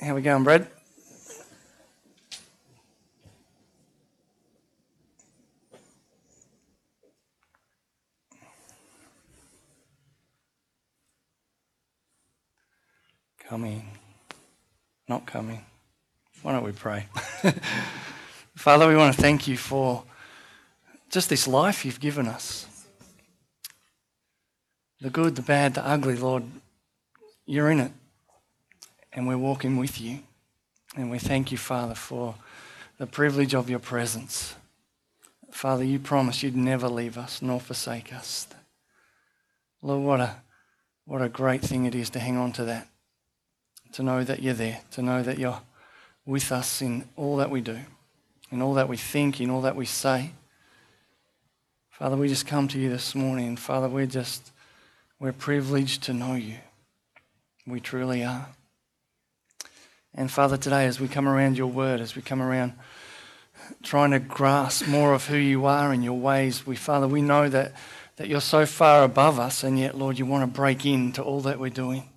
How we going, Brad? Coming, not coming. Why don't we pray? Father, we want to thank you for just this life you've given us. The good, the bad, the ugly, Lord, you're in it. And we're walking with you. And we thank you, Father, for the privilege of your presence. Father, you promised you'd never leave us nor forsake us. Lord, what a, what a great thing it is to hang on to that to know that you're there, to know that you're with us in all that we do, in all that we think, in all that we say. Father, we just come to you this morning. Father, we're just, we're privileged to know you. We truly are. And Father, today, as we come around your word, as we come around trying to grasp more of who you are and your ways, we, Father, we know that, that you're so far above us, and yet, Lord, you want to break into all that we're doing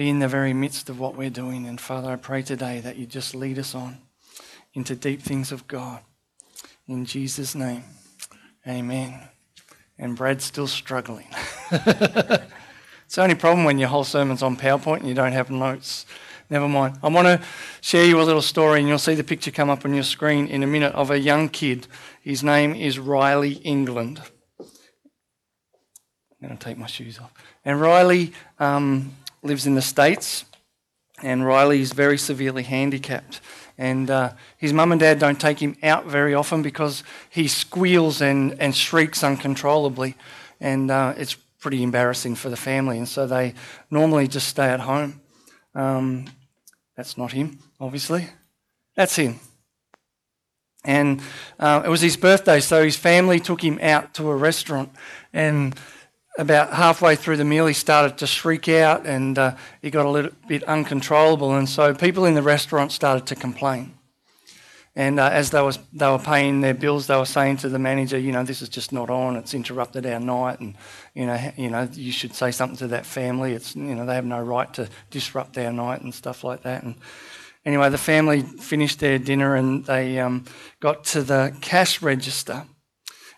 be in the very midst of what we're doing. And Father, I pray today that you just lead us on into deep things of God. In Jesus' name, amen. And Brad's still struggling. it's the only problem when your whole sermon's on PowerPoint and you don't have notes. Never mind. I want to share you a little story, and you'll see the picture come up on your screen in a minute of a young kid. His name is Riley England. I'm going to take my shoes off. And Riley um, lives in the States, and Riley is very severely handicapped. And uh, his mum and dad don't take him out very often because he squeals and, and shrieks uncontrollably. And uh, it's pretty embarrassing for the family. And so they normally just stay at home. Um, that's not him, obviously. That's him. And uh, it was his birthday, so his family took him out to a restaurant. And about halfway through the meal, he started to shriek out and uh, he got a little bit uncontrollable. And so people in the restaurant started to complain. And uh, as they, was, they were paying their bills, they were saying to the manager, you know, this is just not on. It's interrupted our night, and you know, you know, you should say something to that family. It's you know, they have no right to disrupt our night and stuff like that. And anyway, the family finished their dinner and they um, got to the cash register.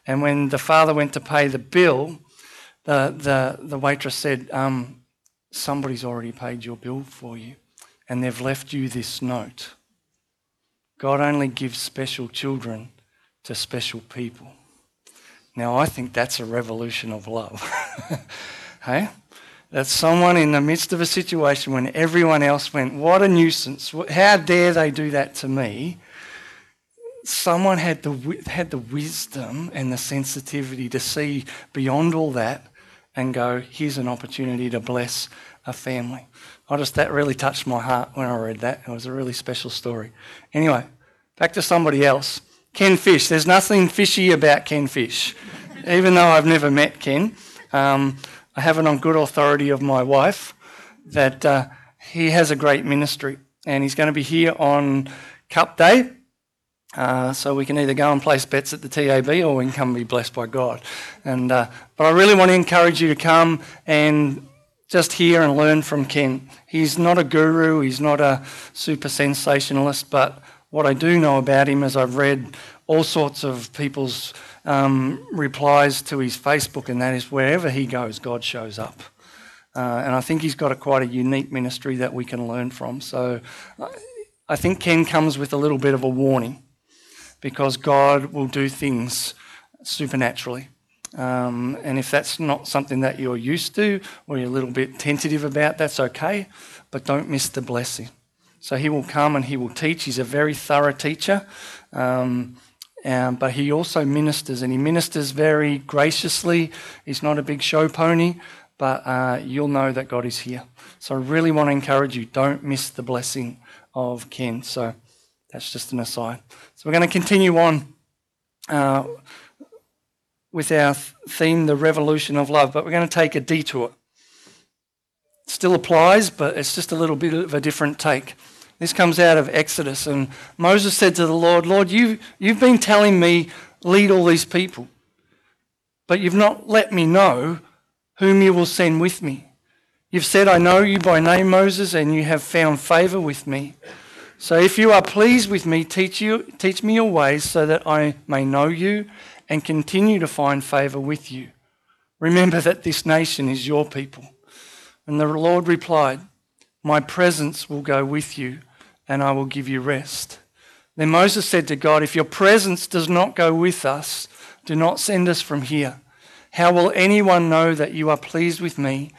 And when the father went to pay the bill, the, the, the waitress said, um, Somebody's already paid your bill for you, and they've left you this note. God only gives special children to special people. Now, I think that's a revolution of love. hey? That someone in the midst of a situation when everyone else went, What a nuisance. How dare they do that to me? Someone had the, had the wisdom and the sensitivity to see beyond all that and go, here's an opportunity to bless a family. I just, that really touched my heart when I read that. It was a really special story. Anyway, back to somebody else. Ken Fish. There's nothing fishy about Ken Fish. Even though I've never met Ken, um, I have it on good authority of my wife that uh, he has a great ministry and he's going to be here on Cup Day uh, so we can either go and place bets at the TAB or we can come and be blessed by God. And uh, but I really want to encourage you to come and just hear and learn from Ken. He's not a guru, he's not a super sensationalist, but what I do know about him is I've read all sorts of people's um, replies to his Facebook, and that is wherever he goes, God shows up. Uh, and I think he's got a quite a unique ministry that we can learn from. So I think Ken comes with a little bit of a warning because God will do things supernaturally. Um, and if that's not something that you're used to or you're a little bit tentative about, that's okay, but don't miss the blessing. So he will come and he will teach. He's a very thorough teacher, um, um, but he also ministers, and he ministers very graciously. He's not a big show pony, but uh, you'll know that God is here. So I really want to encourage you don't miss the blessing of Ken. So that's just an aside. So we're going to continue on uh, with our theme, the revolution of love, but we're going to take a detour. Still applies, but it's just a little bit of a different take. This comes out of Exodus, and Moses said to the Lord, Lord, you, you've been telling me lead all these people, but you've not let me know whom you will send with me. You've said, I know you by name, Moses, and you have found favor with me. So if you are pleased with me, teach, you, teach me your ways so that I may know you and continue to find favor with you. Remember that this nation is your people. And the Lord replied, My presence will go with you, and I will give you rest. Then Moses said to God, If your presence does not go with us, do not send us from here. How will anyone know that you are pleased with me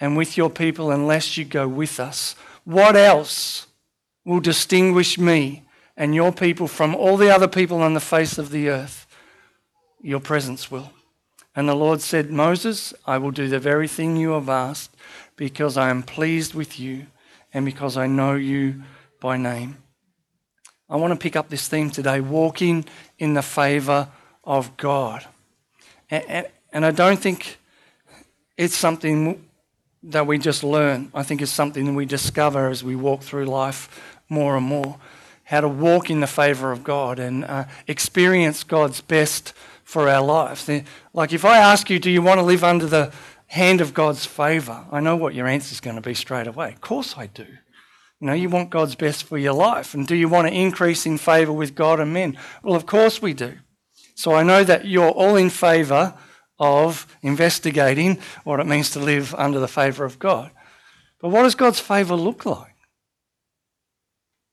and with your people unless you go with us. What else will distinguish me and your people from all the other people on the face of the earth? Your presence will. And the Lord said, Moses, I will do the very thing you have asked because I am pleased with you and because I know you by name. I want to pick up this theme today walking in the favor of God. And, and I don't think it's something that we just learn. I think it's something that we discover as we walk through life more and more. How to walk in the favour of God and uh, experience God's best for our lives. Like if I ask you, do you want to live under the hand of God's favour? I know what your answer is going to be straight away. Of course I do. You know, you want God's best for your life. And do you want to increase in favour with God and men? Well, of course we do. So I know that you're all in favour of investigating what it means to live under the favour of God. But what does God's favour look like?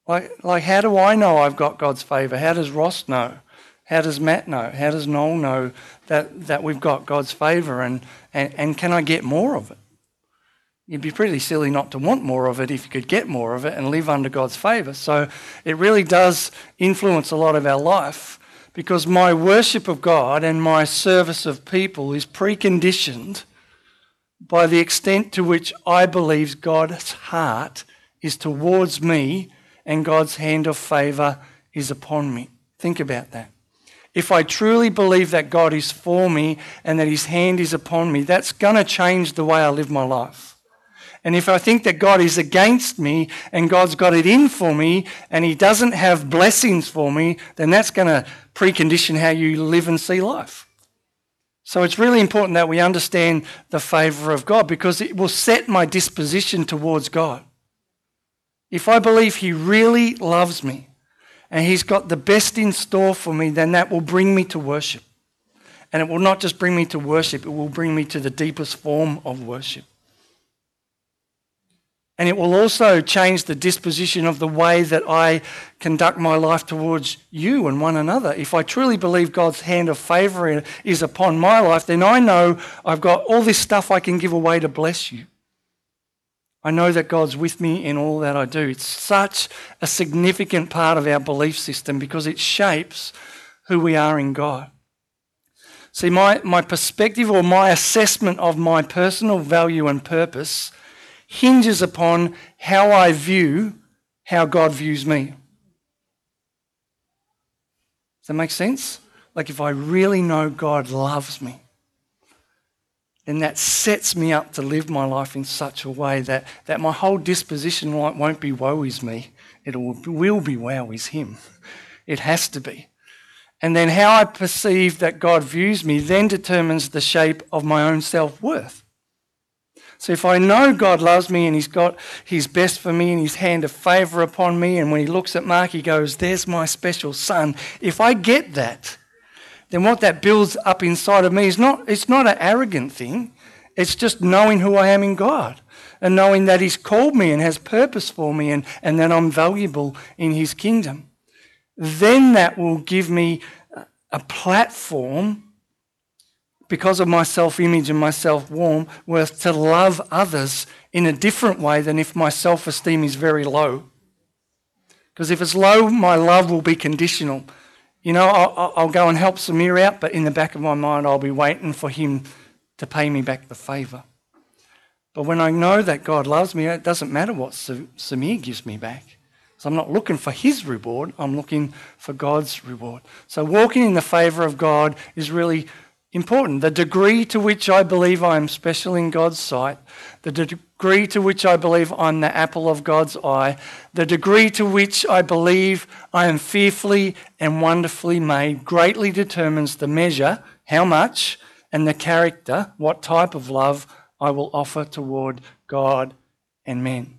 Like, like, how do I know I've got God's favour? How does Ross know? How does Matt know? How does Noel know that, that we've got God's favour? And, and, and can I get more of it? You'd be pretty silly not to want more of it if you could get more of it and live under God's favour. So it really does influence a lot of our life because my worship of God and my service of people is preconditioned by the extent to which I believe God's heart is towards me and God's hand of favour is upon me. Think about that. If I truly believe that God is for me and that his hand is upon me, that's going to change the way I live my life. And if I think that God is against me and God's got it in for me and He doesn't have blessings for me, then that's going to precondition how you live and see life. So it's really important that we understand the favour of God because it will set my disposition towards God. If I believe He really loves me and He's got the best in store for me, then that will bring me to worship. And it will not just bring me to worship, it will bring me to the deepest form of worship. And it will also change the disposition of the way that I conduct my life towards you and one another. If I truly believe God's hand of favour is upon my life, then I know I've got all this stuff I can give away to bless you. I know that God's with me in all that I do. It's such a significant part of our belief system because it shapes who we are in God. See, my, my perspective or my assessment of my personal value and purpose hinges upon how I view how God views me. Does that make sense? Like if I really know God loves me, then that sets me up to live my life in such a way that, that my whole disposition won't be woe is me. It will be wow is him. It has to be. And then how I perceive that God views me then determines the shape of my own self worth. So if I know God loves me and He's got His best for me and His hand of favour upon me, and when He looks at Mark, He goes, There's my special son. If I get that, then what that builds up inside of me is not, it's not an arrogant thing. It's just knowing who I am in God and knowing that He's called me and has purpose for me and, and that I'm valuable in His kingdom. Then that will give me a platform because of my self image and my self worth, to love others in a different way than if my self esteem is very low. Because if it's low, my love will be conditional. You know, I'll, I'll, go and help Samir out, but in the back of my mind, I'll be waiting for him to pay me back the favour. But when I know that God loves me, it doesn't matter what Samir gives me back. So I'm not looking for his reward, I'm looking for God's reward. So walking in the favour of God is really important. The degree to which I believe I am special in God's sight, the degree to which I believe I'm the apple of God's eye, the degree to which I believe I am fearfully and wonderfully made greatly determines the measure, how much, and the character, what type of love I will offer toward God and men.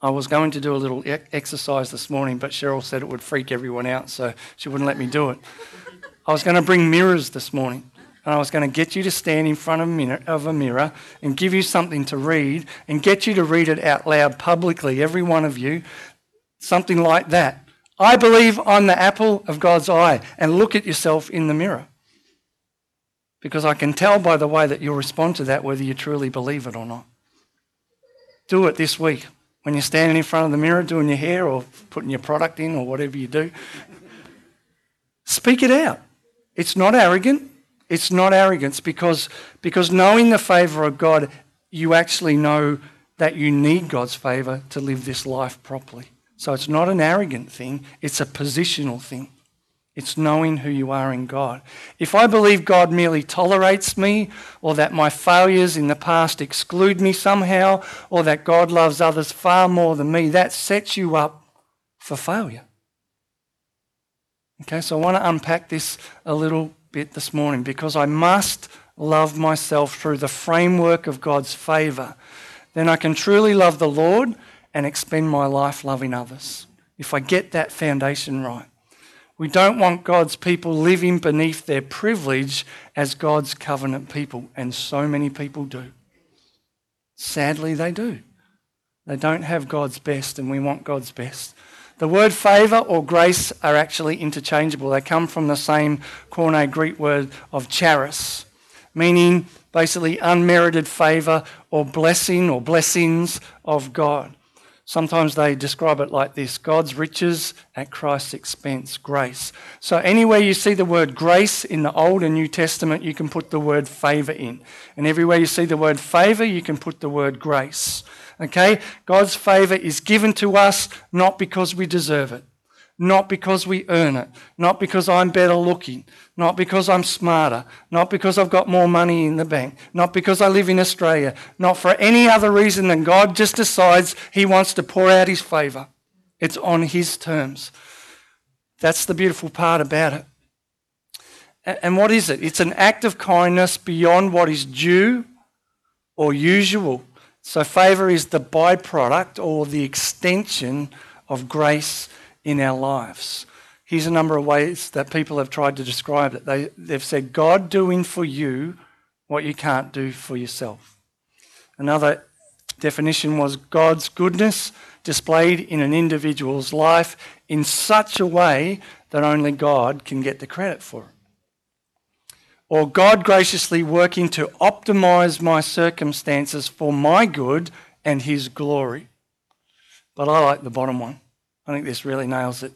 I was going to do a little exercise this morning, but Cheryl said it would freak everyone out, so she wouldn't let me do it. I was going to bring mirrors this morning, and I was going to get you to stand in front of a, mirror, of a mirror and give you something to read and get you to read it out loud publicly, every one of you, something like that. I believe I'm the apple of God's eye, and look at yourself in the mirror. Because I can tell by the way that you'll respond to that whether you truly believe it or not. Do it this week when you're standing in front of the mirror doing your hair or putting your product in or whatever you do. Speak it out. It's not arrogant. It's not arrogance because, because knowing the favour of God, you actually know that you need God's favour to live this life properly. So it's not an arrogant thing, it's a positional thing. It's knowing who you are in God. If I believe God merely tolerates me, or that my failures in the past exclude me somehow, or that God loves others far more than me, that sets you up for failure. Okay, so I want to unpack this a little bit this morning because I must love myself through the framework of God's favour. Then I can truly love the Lord and expend my life loving others. If I get that foundation right. We don't want God's people living beneath their privilege as God's covenant people, and so many people do. Sadly, they do. They don't have God's best, and we want God's best. The word favour or grace are actually interchangeable. They come from the same Koine Greek word of charis, meaning basically unmerited favour or blessing or blessings of God. Sometimes they describe it like this God's riches at Christ's expense, grace. So, anywhere you see the word grace in the Old and New Testament, you can put the word favour in. And everywhere you see the word favour, you can put the word grace. Okay? God's favour is given to us not because we deserve it not because we earn it, not because I'm better looking, not because I'm smarter, not because I've got more money in the bank, not because I live in Australia, not for any other reason than God just decides He wants to pour out His favour. It's on His terms. That's the beautiful part about it. And what is it? It's an act of kindness beyond what is due or usual. So, favour is the byproduct or the extension of grace in our lives. Here's a number of ways that people have tried to describe it. They, they've said, God doing for you what you can't do for yourself. Another definition was God's goodness displayed in an individual's life in such a way that only God can get the credit for it. Or God graciously working to optimize my circumstances for my good and His glory. But I like the bottom one. I think this really nails it.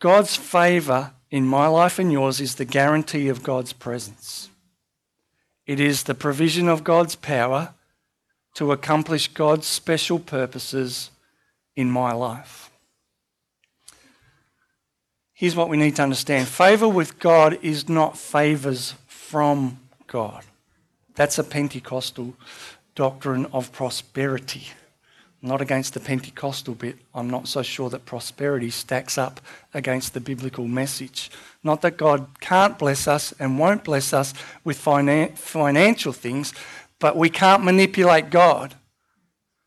God's favour in my life and yours is the guarantee of God's presence. It is the provision of God's power to accomplish God's special purposes in my life. Here's what we need to understand favour with God is not favours from God. That's a Pentecostal doctrine of prosperity not against the Pentecostal bit. I'm not so sure that prosperity stacks up against the biblical message. Not that God can't bless us and won't bless us with finan- financial things, but we can't manipulate God.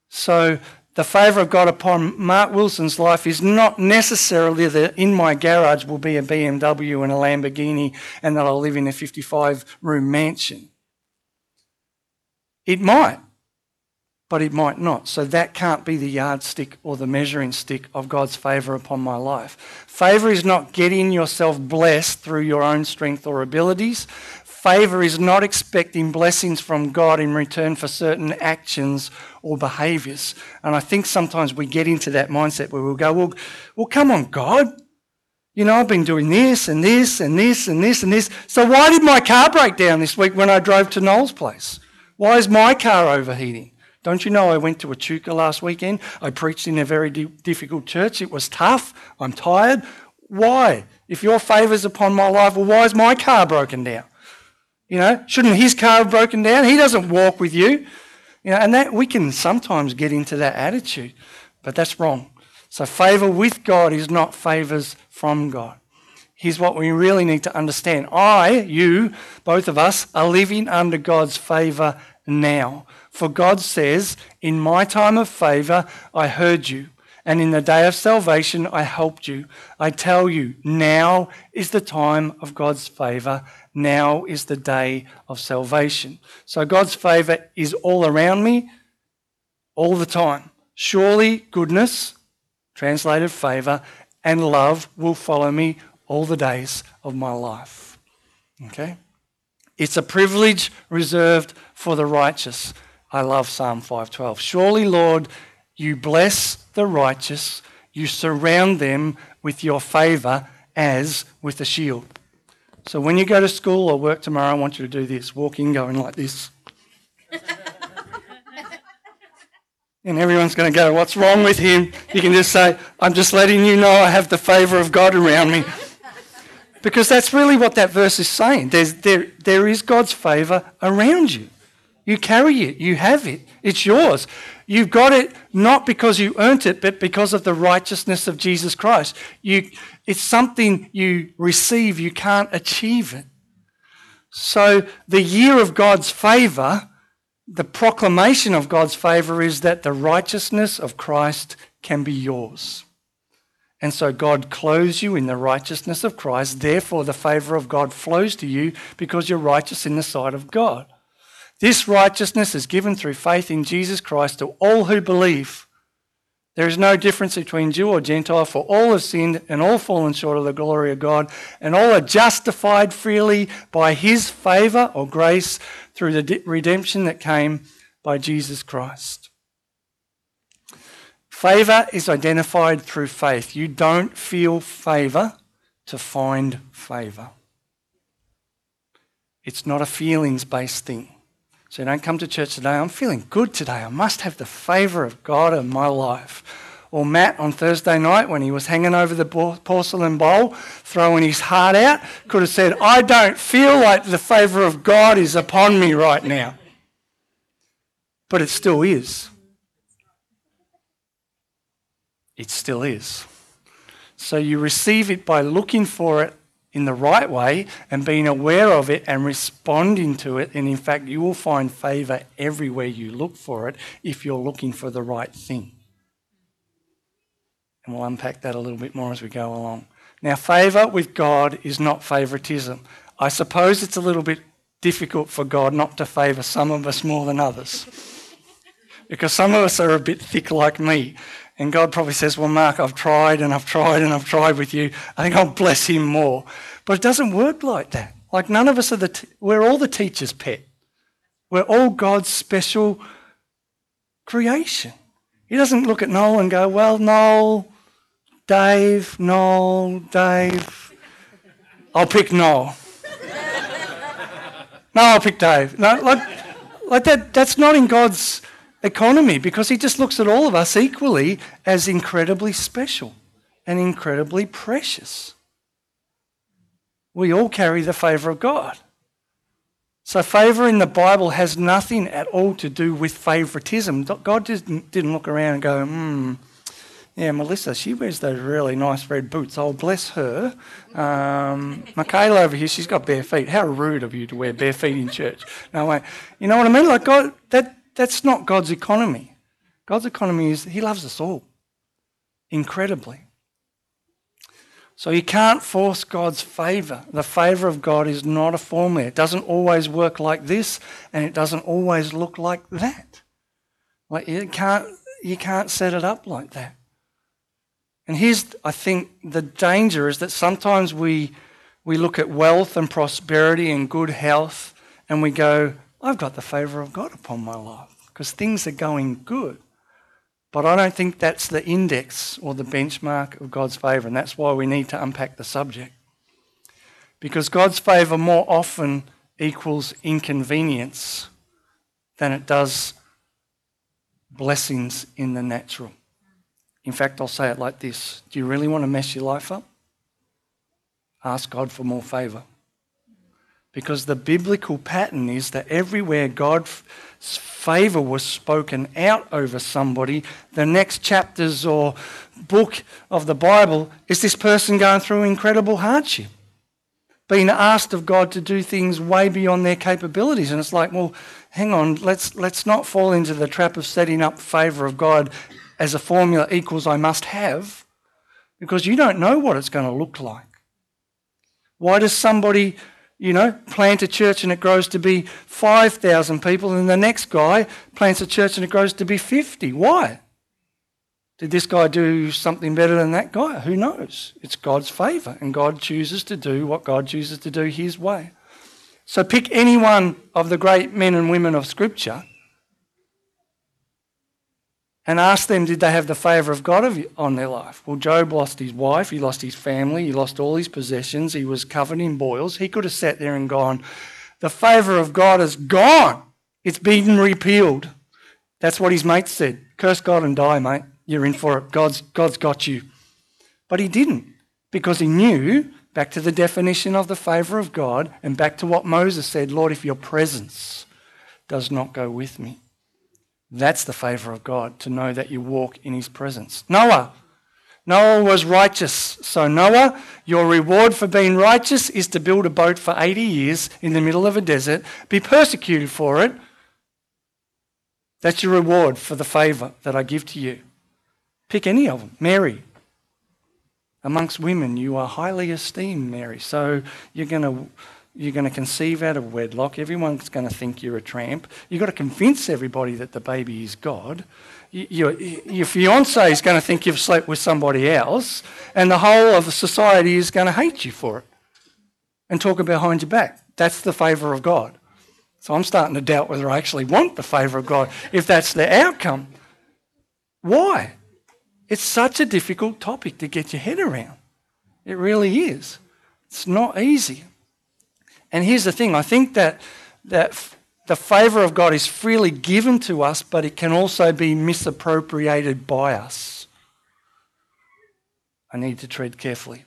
So the favour of God upon Mark Wilson's life is not necessarily that in my garage will be a BMW and a Lamborghini and that I'll live in a 55 room mansion. It might but it might not. So that can't be the yardstick or the measuring stick of God's favour upon my life. Favour is not getting yourself blessed through your own strength or abilities. Favour is not expecting blessings from God in return for certain actions or behaviours. And I think sometimes we get into that mindset where we'll go, well, well, come on, God. You know, I've been doing this and this and this and this and this. So why did my car break down this week when I drove to Noel's place? Why is my car overheating? Don't you know I went to Echuca last weekend? I preached in a very difficult church. It was tough. I'm tired. Why? If your favour's upon my life, well, why is my car broken down? You know, shouldn't his car have broken down? He doesn't walk with you. You know, and that we can sometimes get into that attitude, but that's wrong. So favour with God is not favours from God. Here's what we really need to understand. I, you, both of us, are living under God's favour now. For God says, In my time of favor, I heard you, and in the day of salvation, I helped you. I tell you, now is the time of God's favor. Now is the day of salvation. So God's favor is all around me all the time. Surely goodness, translated favor, and love will follow me all the days of my life. Okay? It's a privilege reserved for the righteous. I love Psalm 512. Surely, Lord, you bless the righteous, you surround them with your favor as with a shield. So when you go to school or work tomorrow, I want you to do this walk in going like this. and everyone's going to go, What's wrong with him? You can just say, I'm just letting you know I have the favor of God around me. Because that's really what that verse is saying. There's, there, there is God's favor around you. You carry it, you have it, it's yours. You've got it not because you earned it, but because of the righteousness of Jesus Christ. You, it's something you receive, you can't achieve it. So the year of God's favor, the proclamation of God's favor is that the righteousness of Christ can be yours. And so God clothes you in the righteousness of Christ. Therefore, the favor of God flows to you because you're righteous in the sight of God. This righteousness is given through faith in Jesus Christ to all who believe. There is no difference between Jew or Gentile, for all have sinned and all fallen short of the glory of God, and all are justified freely by his favor or grace through the redemption that came by Jesus Christ. Favour is identified through faith. You don't feel favour to find favour. It's not a feelings based thing. So you don't come to church today, I'm feeling good today. I must have the favour of God in my life. Or Matt on Thursday night when he was hanging over the porcelain bowl, throwing his heart out, could have said, I don't feel like the favour of God is upon me right now. But it still is it still is. So you receive it by looking for it in the right way and being aware of it and responding to it. And in fact, you will find favour everywhere you look for it if you're looking for the right thing. And we'll unpack that a little bit more as we go along. Now, favour with God is not favouritism. I suppose it's a little bit difficult for God not to favour some of us more than others. because some of us are a bit thick like me. And God probably says, Well, Mark, I've tried and I've tried and I've tried with you. I think I'll bless him more. But it doesn't work like that. Like none of us are the, t- we're all the teacher's pet. We're all God's special creation. He doesn't look at Noel and go, Well, Noel, Dave, Noel, Dave. I'll pick Noel. no, I'll pick Dave. No, like, like that, that's not in God's economy because he just looks at all of us equally as incredibly special and incredibly precious. We all carry the favour of God. So, favour in the Bible has nothing at all to do with favouritism. God didn't, didn't look around and go, hmm, yeah, Melissa, she wears those really nice red boots. Oh, bless her. Um, Michaela over here, she's got bare feet. How rude of you to wear bare feet in church. No way. You know what I mean? Like, God, that, that's not God's economy. God's economy is He loves us all incredibly. So you can't force God's favour. The favour of God is not a formula. It doesn't always work like this, and it doesn't always look like that. Like you can't you can't set it up like that. And here's I think the danger is that sometimes we we look at wealth and prosperity and good health and we go, I've got the favour of God upon my life because things are going good. But I don't think that's the index or the benchmark of God's favour, and that's why we need to unpack the subject. Because God's favour more often equals inconvenience than it does blessings in the natural. In fact, I'll say it like this Do you really want to mess your life up? Ask God for more favour. Because the biblical pattern is that everywhere God's favour was spoken out over somebody, the next chapters or book of the Bible is this person going through incredible hardship, being asked of God to do things way beyond their capabilities. And it's like, well, hang on, let's, let's not fall into the trap of setting up favour of God as a formula equals I must have, because you don't know what it's going to look like. Why does somebody, you know, plant a church and it grows to be 5,000 people, and the next guy plants a church and it grows to be 50? Why? Did this guy do something better than that guy? Who knows? It's God's favour, and God chooses to do what God chooses to do His way. So pick any one of the great men and women of Scripture and ask them, did they have the favour of God on their life? Well, Job lost his wife, he lost his family, he lost all his possessions, he was covered in boils. He could have sat there and gone, the favour of God is gone. It's been repealed. That's what his mates said. Curse God and die, mate. You're in for it. God's, God's got you. But he didn't because he knew, back to the definition of the favour of God, and back to what Moses said Lord, if your presence does not go with me. That's the favour of God, to know that you walk in his presence. Noah. Noah was righteous. So, Noah, your reward for being righteous is to build a boat for 80 years in the middle of a desert, be persecuted for it. That's your reward for the favour that I give to you. Pick any of them. Mary. Amongst women, you are highly esteemed, Mary. So you're going to you're going to conceive out of wedlock. Everyone's going to think you're a tramp. You've got to convince everybody that the baby is God. Your, your fiance is going to think you've slept with somebody else, and the whole of society is going to hate you for it and talk behind your back. That's the favour of God. So I'm starting to doubt whether I actually want the favour of God if that's the outcome. Why? It's such a difficult topic to get your head around. It really is. It's not easy. And here's the thing I think that, that the favour of God is freely given to us, but it can also be misappropriated by us. I need to tread carefully.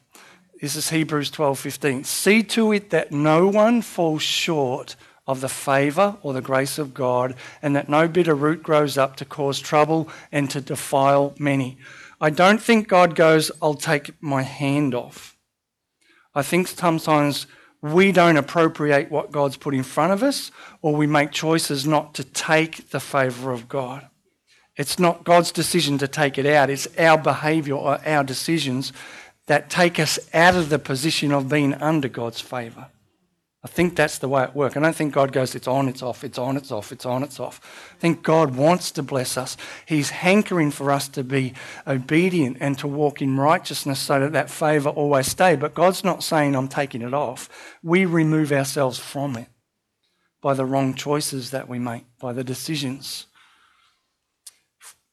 This is Hebrews 12:15. See to it that no one falls short of the favour or the grace of God, and that no bitter root grows up to cause trouble and to defile many. I don't think God goes, I'll take my hand off. I think sometimes we don't appropriate what God's put in front of us, or we make choices not to take the favour of God. It's not God's decision to take it out, it's our behaviour or our decisions that take us out of the position of being under God's favour. I think that's the way it works. I don't think God goes, it's on, it's off, it's on, it's off, it's on, it's off. I think God wants to bless us. He's hankering for us to be obedient and to walk in righteousness so that that favour always stay. But God's not saying, I'm taking it off. We remove ourselves from it by the wrong choices that we make, by the decisions.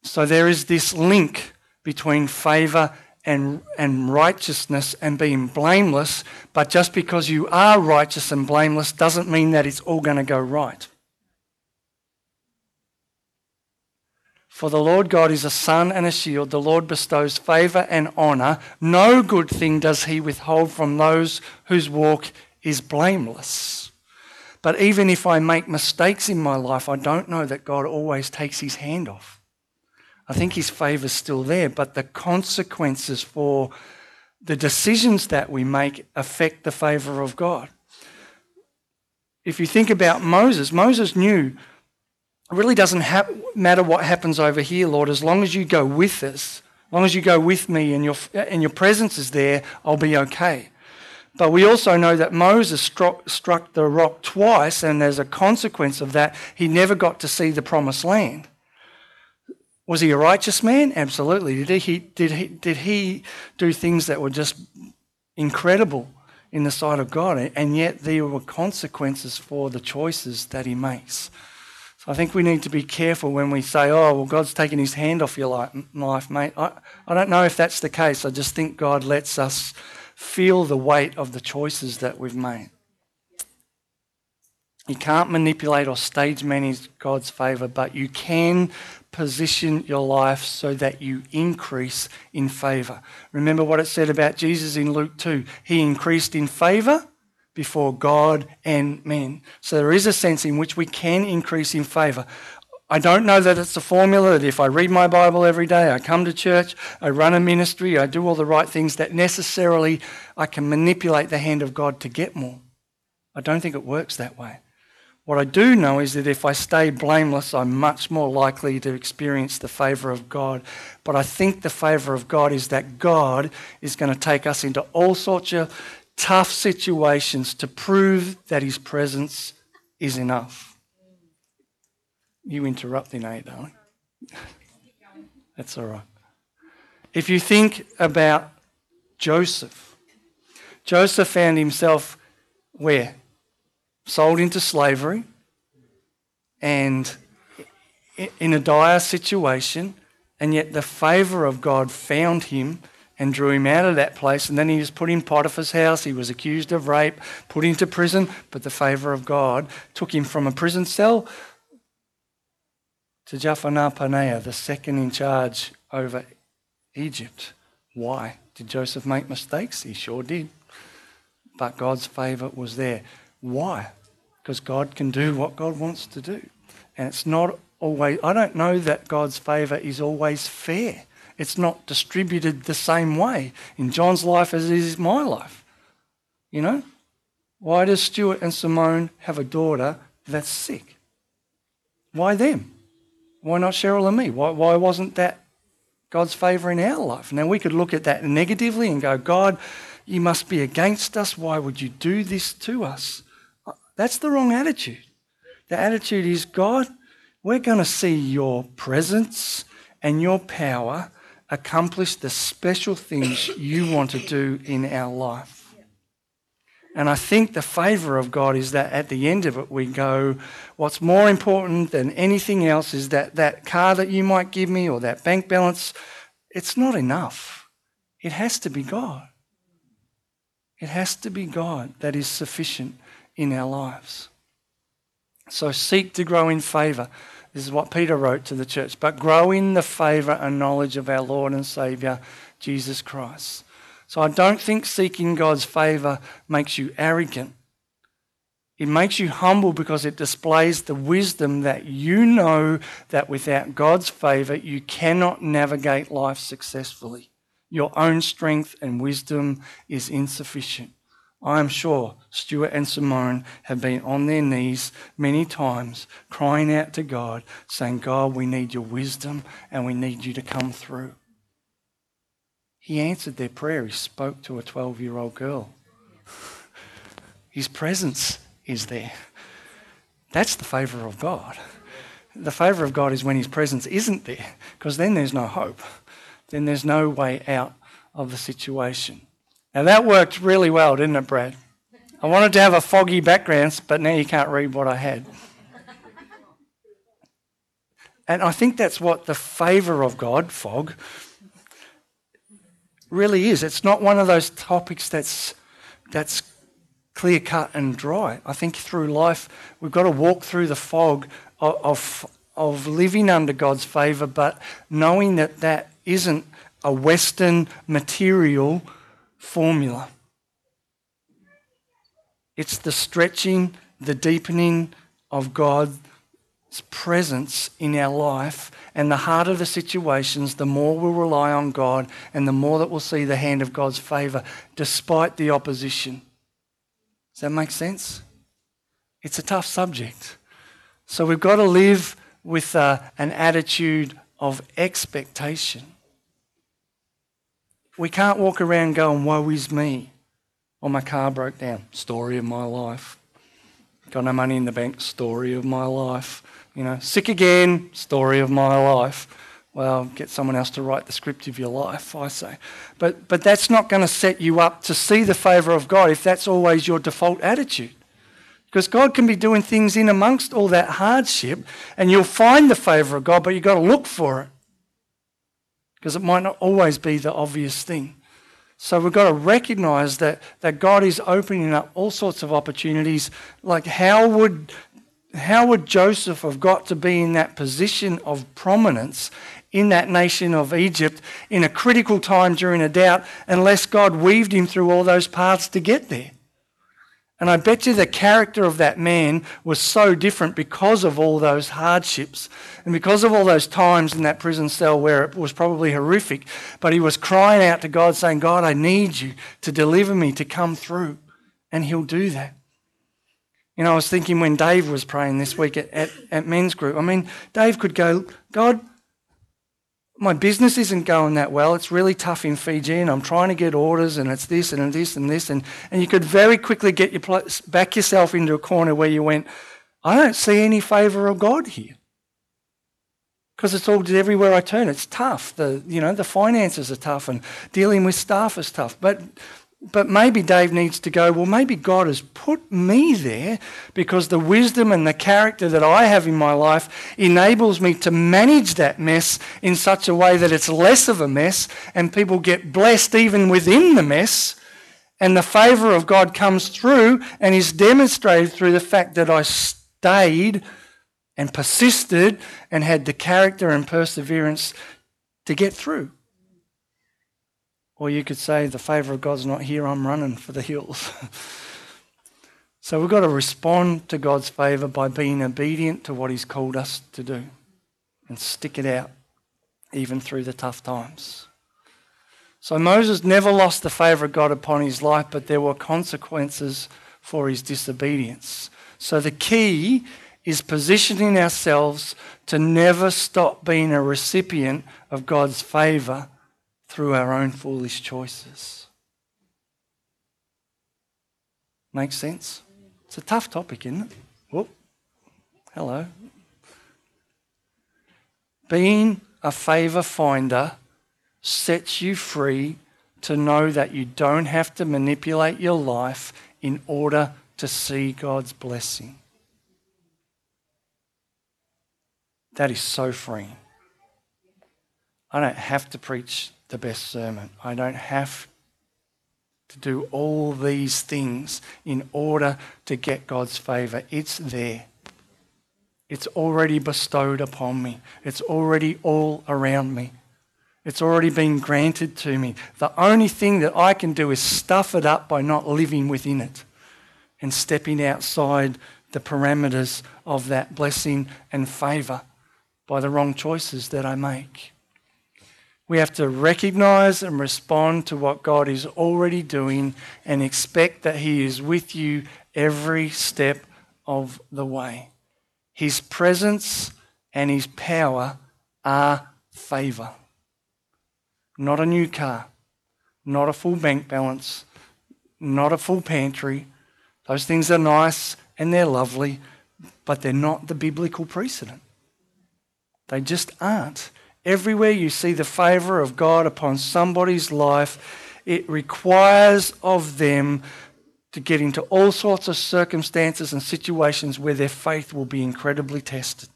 So there is this link between favour and, and righteousness and being blameless, but just because you are righteous and blameless doesn't mean that it's all going to go right. For the Lord God is a sun and a shield. The Lord bestows favour and honour. No good thing does he withhold from those whose walk is blameless. But even if I make mistakes in my life, I don't know that God always takes his hand off. I think his favour's still there, but the consequences for the decisions that we make affect the favour of God. If you think about Moses, Moses knew it really doesn't ha- matter what happens over here, Lord, as long as you go with us, as long as you go with me and your, and your presence is there, I'll be okay. But we also know that Moses struck, struck the rock twice, and as a consequence of that, he never got to see the promised land. Was he a righteous man? Absolutely. Did he, did he, did he do things that were just incredible in the sight of God? And yet there were consequences for the choices that he makes. So I think we need to be careful when we say, oh, well, God's taken his hand off your life, mate. I, I don't know if that's the case. I just think God lets us feel the weight of the choices that we've made. You can't manipulate or stage manage God's favour, but you can position your life so that you increase in favour. Remember what it said about Jesus in Luke 2 He increased in favour before God and men. So there is a sense in which we can increase in favour. I don't know that it's a formula that if I read my Bible every day, I come to church, I run a ministry, I do all the right things, that necessarily I can manipulate the hand of God to get more. I don't think it works that way. What I do know is that if I stay blameless, I'm much more likely to experience the favour of God. But I think the favour of God is that God is going to take us into all sorts of tough situations to prove that His presence is enough. You interrupting, eh, darling? That's all right. If you think about Joseph, Joseph found himself where? Sold into slavery and in a dire situation, and yet the favour of God found him and drew him out of that place. And then he was put in Potiphar's house. He was accused of rape, put into prison, but the favour of God took him from a prison cell to Zaphenath-paneah, the second in charge over Egypt. Why? Did Joseph make mistakes? He sure did. But God's favour was there. Why? Because God can do what God wants to do. And it's not always, I don't know that God's favour is always fair. It's not distributed the same way in John's life as it is my life. You know? Why does Stuart and Simone have a daughter that's sick? Why them? Why not Cheryl and me? Why, why wasn't that God's favour in our life? Now, we could look at that negatively and go, God, you must be against us. Why would you do this to us? That's the wrong attitude. The attitude is, God, we're going to see your presence and your power accomplish the special things you want to do in our life. And I think the favour of God is that at the end of it, we go, what's more important than anything else is that that car that you might give me or that bank balance, it's not enough. It has to be God. It has to be God that is sufficient in our lives. So seek to grow in favour. This is what Peter wrote to the church. But grow in the favour and knowledge of our Lord and Saviour, Jesus Christ. So I don't think seeking God's favour makes you arrogant. It makes you humble because it displays the wisdom that you know that without God's favour you cannot navigate life successfully. Your own strength and wisdom is insufficient. I am sure Stuart and Simone have been on their knees many times, crying out to God, saying, God, we need your wisdom and we need you to come through. He answered their prayer. He spoke to a 12 year old girl. His presence is there. That's the favour of God. The favour of God is when His presence isn't there, because then there's no hope. Then there's no way out of the situation. Now that worked really well, didn't it, Brad? I wanted to have a foggy background, but now you can't read what I had. And I think that's what the favour of God, fog, really is. It's not one of those topics that's, that's clear cut and dry. I think through life, we've got to walk through the fog of, of, of living under God's favour, but knowing that that isn't a Western material formula. It's the stretching, the deepening of God's presence in our life. And the harder the situations, the more we'll rely on God and the more that we'll see the hand of God's favour despite the opposition. Does that make sense? It's a tough subject. So we've got to live with uh, an attitude of expectation. We can't walk around going, woe is me. Or my car broke down. Story of my life. Got no money in the bank. Story of my life. You know, sick again. Story of my life. Well, get someone else to write the script of your life, I say. But, but that's not going to set you up to see the favour of God if that's always your default attitude. Because God can be doing things in amongst all that hardship, and you'll find the favour of God, but you've got to look for it because it might not always be the obvious thing. So we've got to recognize that, that God is opening up all sorts of opportunities. Like, how would, how would Joseph have got to be in that position of prominence in that nation of Egypt in a critical time during a doubt unless God weaved him through all those paths to get there? And I bet you the character of that man was so different because of all those hardships and because of all those times in that prison cell where it was probably horrific. But he was crying out to God, saying, God, I need you to deliver me, to come through. And he'll do that. You know, I was thinking when Dave was praying this week at, at, at men's group, I mean, Dave could go, God, my business isn't going that well. It's really tough in Fiji, and I'm trying to get orders, and it's this and this and this, and, and you could very quickly get your place, back yourself into a corner where you went, I don't see any favour of God here, because it's all everywhere I turn. It's tough. The you know the finances are tough, and dealing with staff is tough. But but maybe Dave needs to go, well, maybe God has put me there because the wisdom and the character that I have in my life enables me to manage that mess in such a way that it's less of a mess and people get blessed even within the mess. And the favour of God comes through and is demonstrated through the fact that I stayed and persisted and had the character and perseverance to get through. Or you could say, the favour of God's not here, I'm running for the hills. so we've got to respond to God's favour by being obedient to what He's called us to do and stick it out, even through the tough times. So Moses never lost the favour of God upon his life, but there were consequences for his disobedience. So the key is positioning ourselves to never stop being a recipient of God's favour through our own foolish choices. Makes sense? It's a tough topic, isn't it? Whoop. Hello. Being a favour finder sets you free to know that you don't have to manipulate your life in order to see God's blessing. That is so freeing. I don't have to preach the best sermon. I don't have to do all these things in order to get God's favour. It's there. It's already bestowed upon me. It's already all around me. It's already been granted to me. The only thing that I can do is stuff it up by not living within it and stepping outside the parameters of that blessing and favour by the wrong choices that I make. We have to recognize and respond to what God is already doing and expect that He is with you every step of the way. His presence and His power are favour. Not a new car, not a full bank balance, not a full pantry. Those things are nice and they're lovely, but they're not the biblical precedent. They just aren't. Everywhere you see the favour of God upon somebody's life, it requires of them to get into all sorts of circumstances and situations where their faith will be incredibly tested.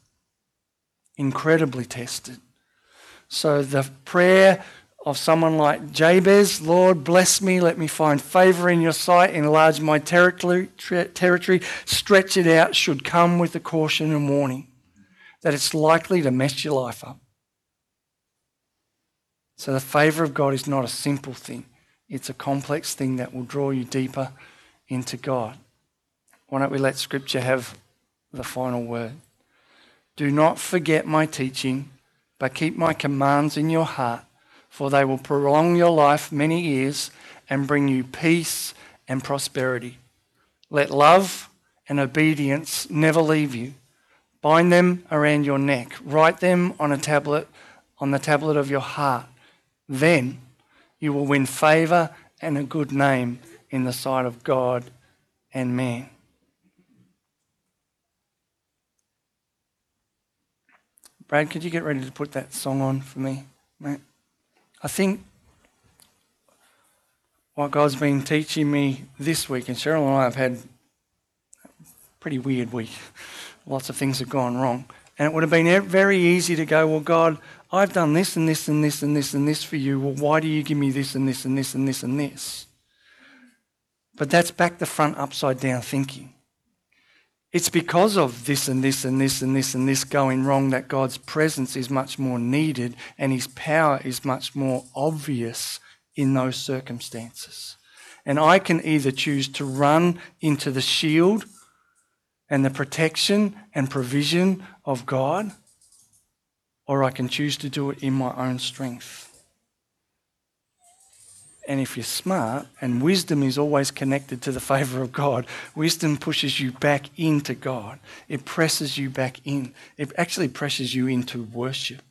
Incredibly tested. So the prayer of someone like Jabez, Lord, bless me, let me find favour in your sight, enlarge my territory, territory, stretch it out, should come with a caution and warning that it's likely to mess your life up. So the favour of God is not a simple thing, it's a complex thing that will draw you deeper into God. Why don't we let Scripture have the final word? Do not forget my teaching, but keep my commands in your heart, for they will prolong your life many years and bring you peace and prosperity. Let love and obedience never leave you. Bind them around your neck. Write them on a tablet, on the tablet of your heart. Then you will win favour and a good name in the sight of God and man. Brad, could you get ready to put that song on for me, mate? I think what God's been teaching me this week, and Cheryl and I have had a pretty weird week. Lots of things have gone wrong. And it would have been very easy to go, well, God, I've done this and this and this and this and this for you. Well, why do you give me this and this and this and this and this? But that's back the front upside down thinking. It's because of this and this and this and this and this going wrong that God's presence is much more needed and his power is much more obvious in those circumstances. And I can either choose to run into the shield and the protection and provision of God or I can choose to do it in my own strength. And if you're smart, and wisdom is always connected to the favour of God, wisdom pushes you back into God. It presses you back in. It actually presses you into worship.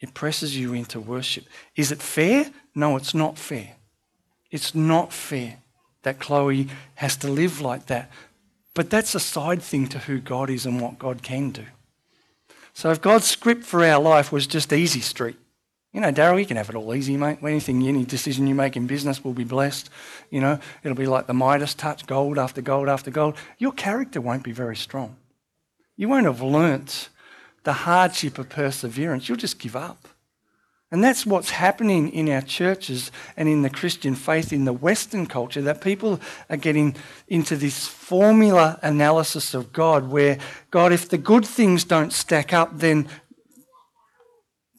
It presses you into worship. Is it fair? No, it's not fair. It's not fair that Chloe has to live like that. But that's a side thing to who God is and what God can do. So if God's script for our life was just easy street, you know, Daryl, you can have it all easy, mate. Anything, any decision you make in business will be blessed. You know, it'll be like the Midas touch, gold after gold after gold. Your character won't be very strong. You won't have learnt the hardship of perseverance. You'll just give up. And that's what's happening in our churches and in the Christian faith in the Western culture, that people are getting into this formula analysis of God where, God, if the good things don't stack up, then,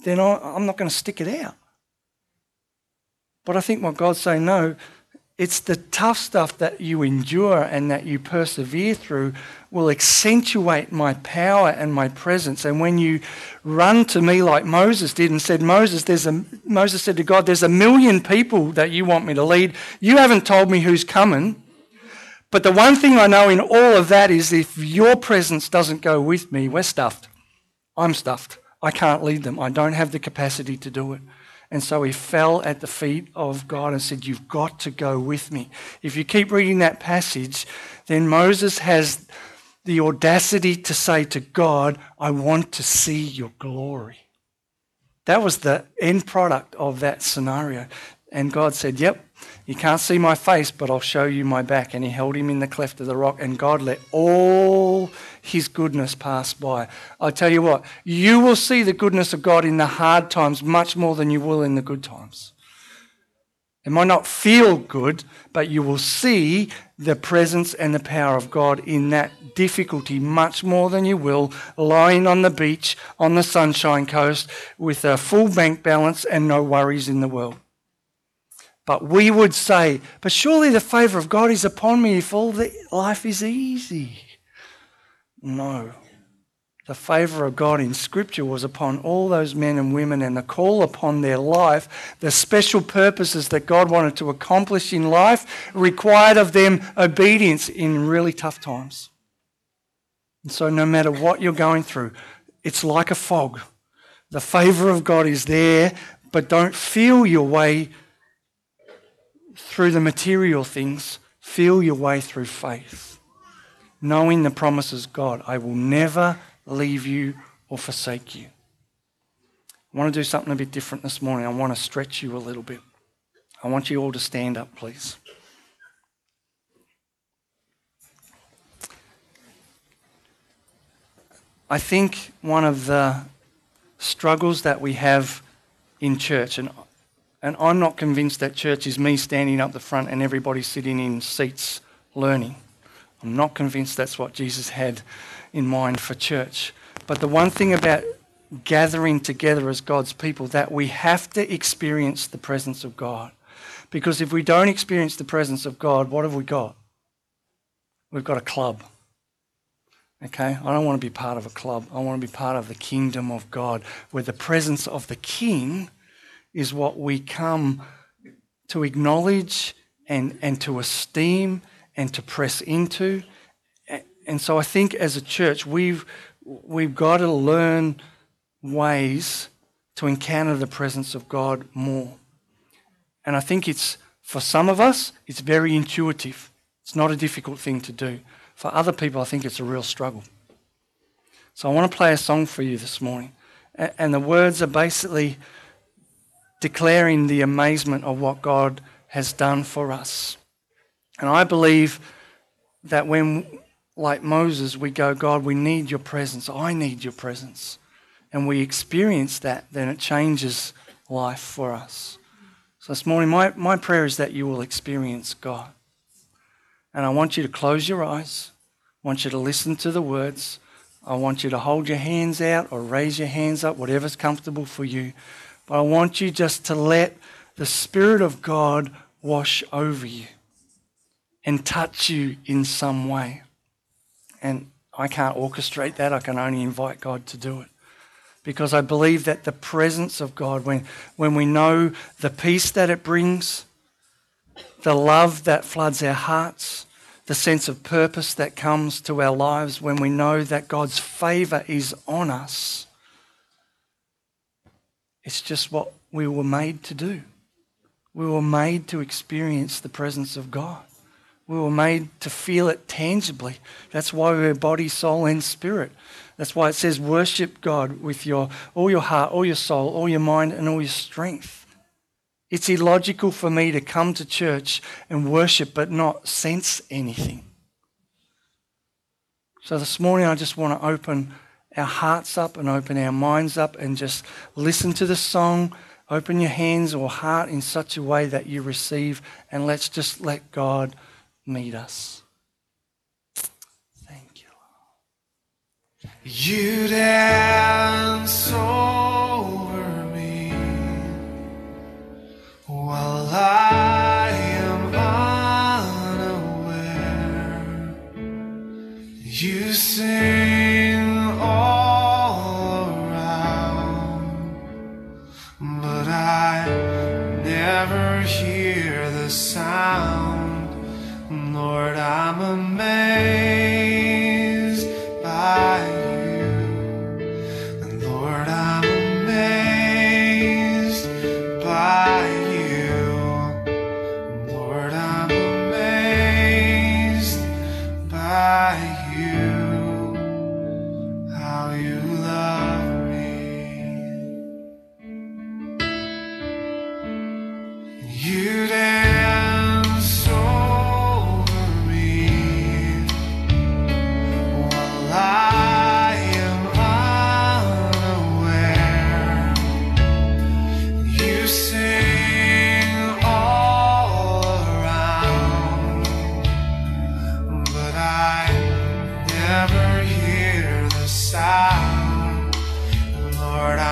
then I'm not going to stick it out. But I think what God's saying, no, it's the tough stuff that you endure and that you persevere through will accentuate my power and my presence. And when you run to me like Moses did and said, Moses, there's a, Moses said to God, there's a million people that you want me to lead. You haven't told me who's coming. But the one thing I know in all of that is if your presence doesn't go with me, we're stuffed. I'm stuffed. I can't lead them. I don't have the capacity to do it. And so he fell at the feet of God and said, You've got to go with me. If you keep reading that passage, then Moses has the audacity to say to God, I want to see your glory. That was the end product of that scenario. And God said, Yep, you can't see my face, but I'll show you my back. And he held him in the cleft of the rock, and God let all his goodness pass by. I tell you what, you will see the goodness of God in the hard times much more than you will in the good times. It might not feel good, but you will see the presence and the power of God in that difficulty much more than you will lying on the beach on the Sunshine Coast with a full bank balance and no worries in the world. But we would say, but surely the favour of God is upon me if all the life is easy. No. The favour of God in Scripture was upon all those men and women and the call upon their life, the special purposes that God wanted to accomplish in life required of them obedience in really tough times. And so, no matter what you're going through, it's like a fog. The favour of God is there, but don't feel your way through the material things, feel your way through faith. Knowing the promises God, I will never leave you or forsake you. I want to do something a bit different this morning. I want to stretch you a little bit. I want you all to stand up, please. I think one of the struggles that we have in church, and and I'm not convinced that church is me standing up the front and everybody sitting in seats learning. I'm not convinced that's what Jesus had in mind for church. But the one thing about gathering together as God's people that we have to experience the presence of God. Because if we don't experience the presence of God, what have we got? We've got a club. Okay? I don't want to be part of a club. I want to be part of the kingdom of God where the presence of the king is what we come to acknowledge and, and to esteem and to press into. And so I think as a church, we've, we've got to learn ways to encounter the presence of God more. And I think it's, for some of us, it's very intuitive. It's not a difficult thing to do. For other people, I think it's a real struggle. So I want to play a song for you this morning. And the words are basically declaring the amazement of what God has done for us. And I believe that when, like Moses, we go, God, we need your presence. I need your presence. And we experience that, then it changes life for us. So this morning, my, my prayer is that you will experience God. And I want you to close your eyes. I want you to listen to the words. I want you to hold your hands out or raise your hands up, whatever's comfortable for you. But I want you just to let the Spirit of God wash over you and touch you in some way. And I can't orchestrate that, I can only invite God to do it. because I believe that the presence of God, when, when we know the peace that it brings, the love that floods our hearts, the sense of purpose that comes to our lives, when we know that God's favor is on us, it's just what we were made to do. We were made to experience the presence of God. We were made to feel it tangibly. That's why we're body, soul, and spirit. That's why it says, worship God with your, all your heart, all your soul, all your mind, and all your strength. It's illogical for me to come to church and worship but not sense anything. So this morning, I just want to open our hearts up and open our minds up and just listen to the song. Open your hands or heart in such a way that you receive, and let's just let God meet us. Thank you. You dance over me while I am unaware. You sing all around, but I never hear the sound. Lord, I'm amazed never hear the sound. Lord, I'm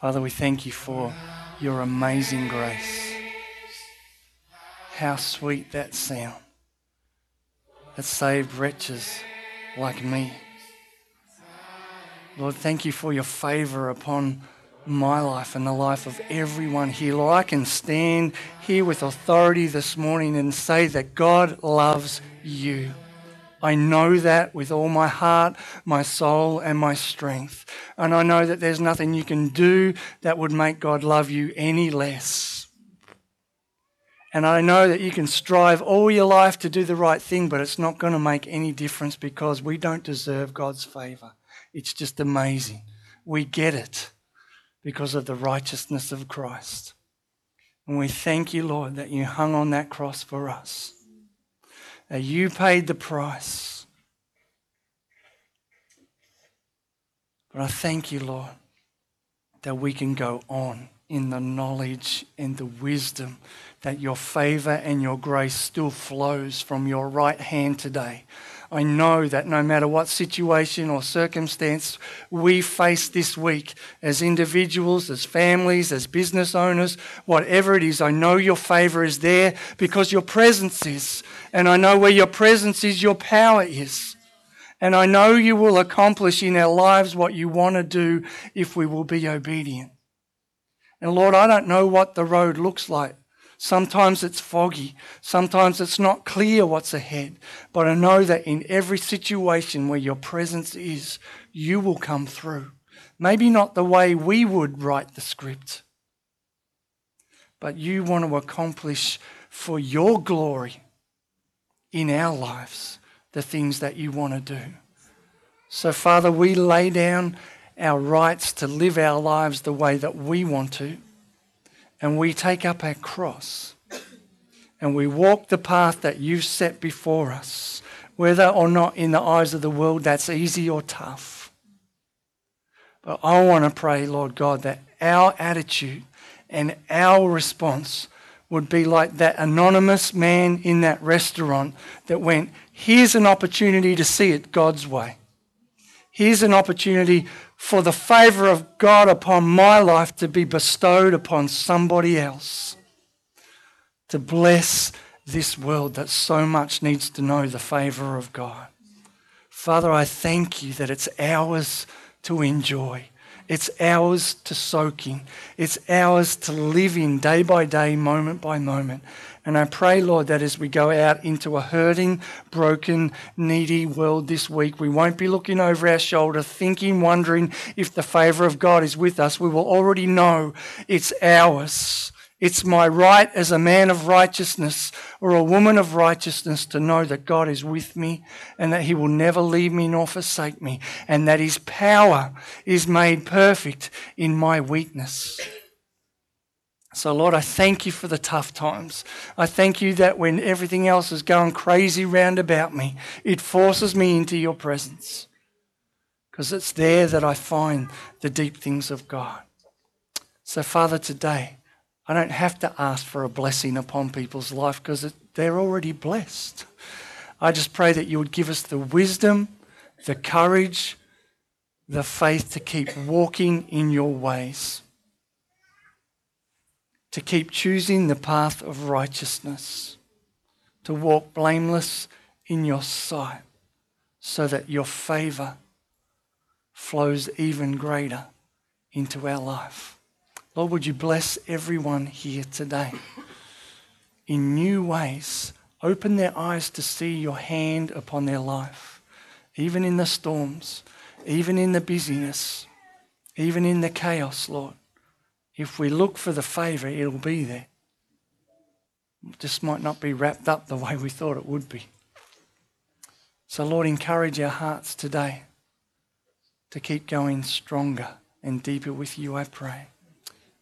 Father, we thank you for your amazing grace. How sweet that sound that saved wretches like me. Lord, thank you for your favor upon my life and the life of everyone here. Lord, I can stand here with authority this morning and say that God loves you. I know that with all my heart, my soul, and my strength. And I know that there's nothing you can do that would make God love you any less. And I know that you can strive all your life to do the right thing, but it's not going to make any difference because we don't deserve God's favor. It's just amazing. We get it because of the righteousness of Christ. And we thank you, Lord, that you hung on that cross for us you paid the price. But I thank you, Lord, that we can go on in the knowledge and the wisdom that your favor and your grace still flows from your right hand today. I know that no matter what situation or circumstance we face this week, as individuals, as families, as business owners, whatever it is, I know your favor is there because your presence is. And I know where your presence is, your power is. And I know you will accomplish in our lives what you want to do if we will be obedient. And Lord, I don't know what the road looks like. Sometimes it's foggy. Sometimes it's not clear what's ahead. But I know that in every situation where your presence is, you will come through. Maybe not the way we would write the script, but you want to accomplish for your glory in our lives the things that you want to do. So, Father, we lay down our rights to live our lives the way that we want to and we take up our cross and we walk the path that you've set before us, whether or not in the eyes of the world that's easy or tough. But I want to pray, Lord God, that our attitude and our response would be like that anonymous man in that restaurant that went, Here's an opportunity to see it God's way. Here's an opportunity for the favor of God upon my life to be bestowed upon somebody else. To bless this world that so much needs to know the favor of God. Father, I thank you that it's ours to enjoy. It's ours to soak in. It's ours to live in day by day, moment by moment. And I pray, Lord, that as we go out into a hurting, broken, needy world this week, we won't be looking over our shoulder, thinking, wondering if the favor of God is with us. We will already know it's ours. It's my right as a man of righteousness or a woman of righteousness to know that God is with me and that He will never leave me nor forsake me and that His power is made perfect in my weakness. So, Lord, I thank you for the tough times. I thank you that when everything else is going crazy round about me, it forces me into your presence. Because it's there that I find the deep things of God. So, Father, today, I don't have to ask for a blessing upon people's life because they're already blessed. I just pray that you would give us the wisdom, the courage, the faith to keep walking in your ways to keep choosing the path of righteousness, to walk blameless in your sight, so that your favor flows even greater into our life. Lord, would you bless everyone here today in new ways? Open their eyes to see your hand upon their life, even in the storms, even in the busyness, even in the chaos, Lord. If we look for the favour, it'll be there. It just might not be wrapped up the way we thought it would be. So, Lord, encourage our hearts today to keep going stronger and deeper with you, I pray.